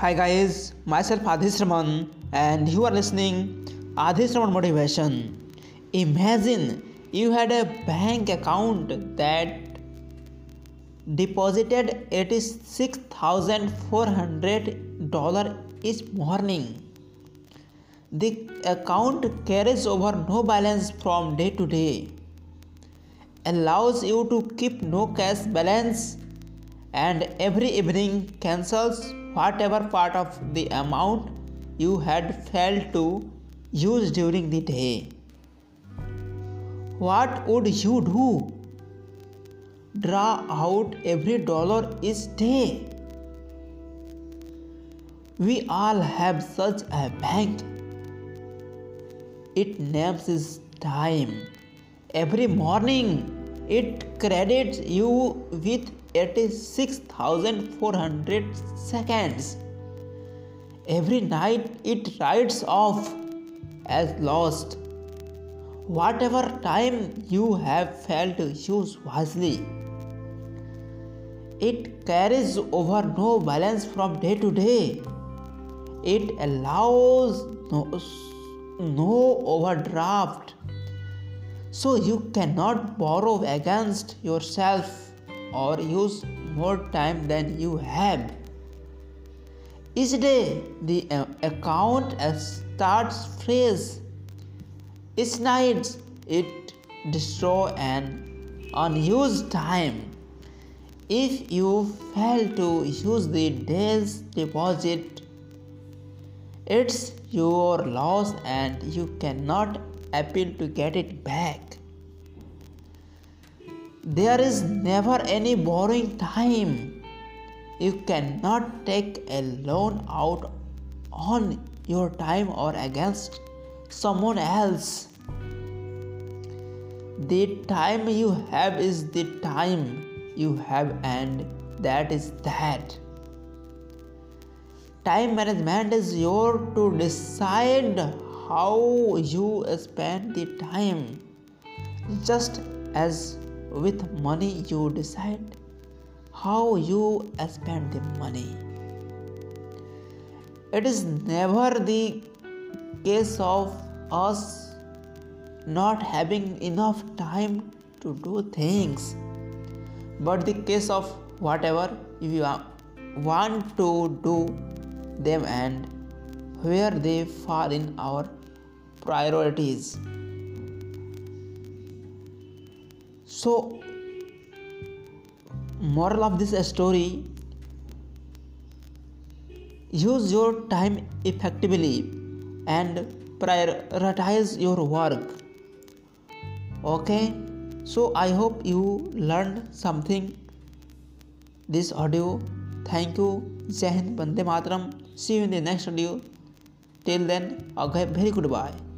Hi guys, myself Adhish Raman and you are listening Adhish Raman Motivation. Imagine you had a bank account that deposited $86,400 each morning. The account carries over no balance from day to day, allows you to keep no cash balance, and every evening cancels whatever part of the amount you had failed to use during the day. What would you do? Draw out every dollar each day. We all have such a bank. It names its time. Every morning it credits you with 86,400 seconds. Every night it writes off as lost whatever time you have failed to use wisely. It carries over no balance from day to day. It allows no, no overdraft. So you cannot borrow against yourself or use more time than you have. Each day the uh, account starts fresh. Each night it destroy an unused time. If you fail to use the day's deposit, it's your loss and you cannot appeal to get it back. There is never any borrowing time. You cannot take a loan out on your time or against someone else. The time you have is the time you have, and that is that. Time management is your to decide how you spend the time, just as with money you decide how you spend the money. It is never the case of us not having enough time to do things, but the case of whatever you want to do them and where they fall in our priorities. So, moral of this story use your time effectively and prioritize your work. Okay, so I hope you learned something this audio. Thank you. Jai Hind Bande Mataram. See you in the next video. Till then, a very goodbye.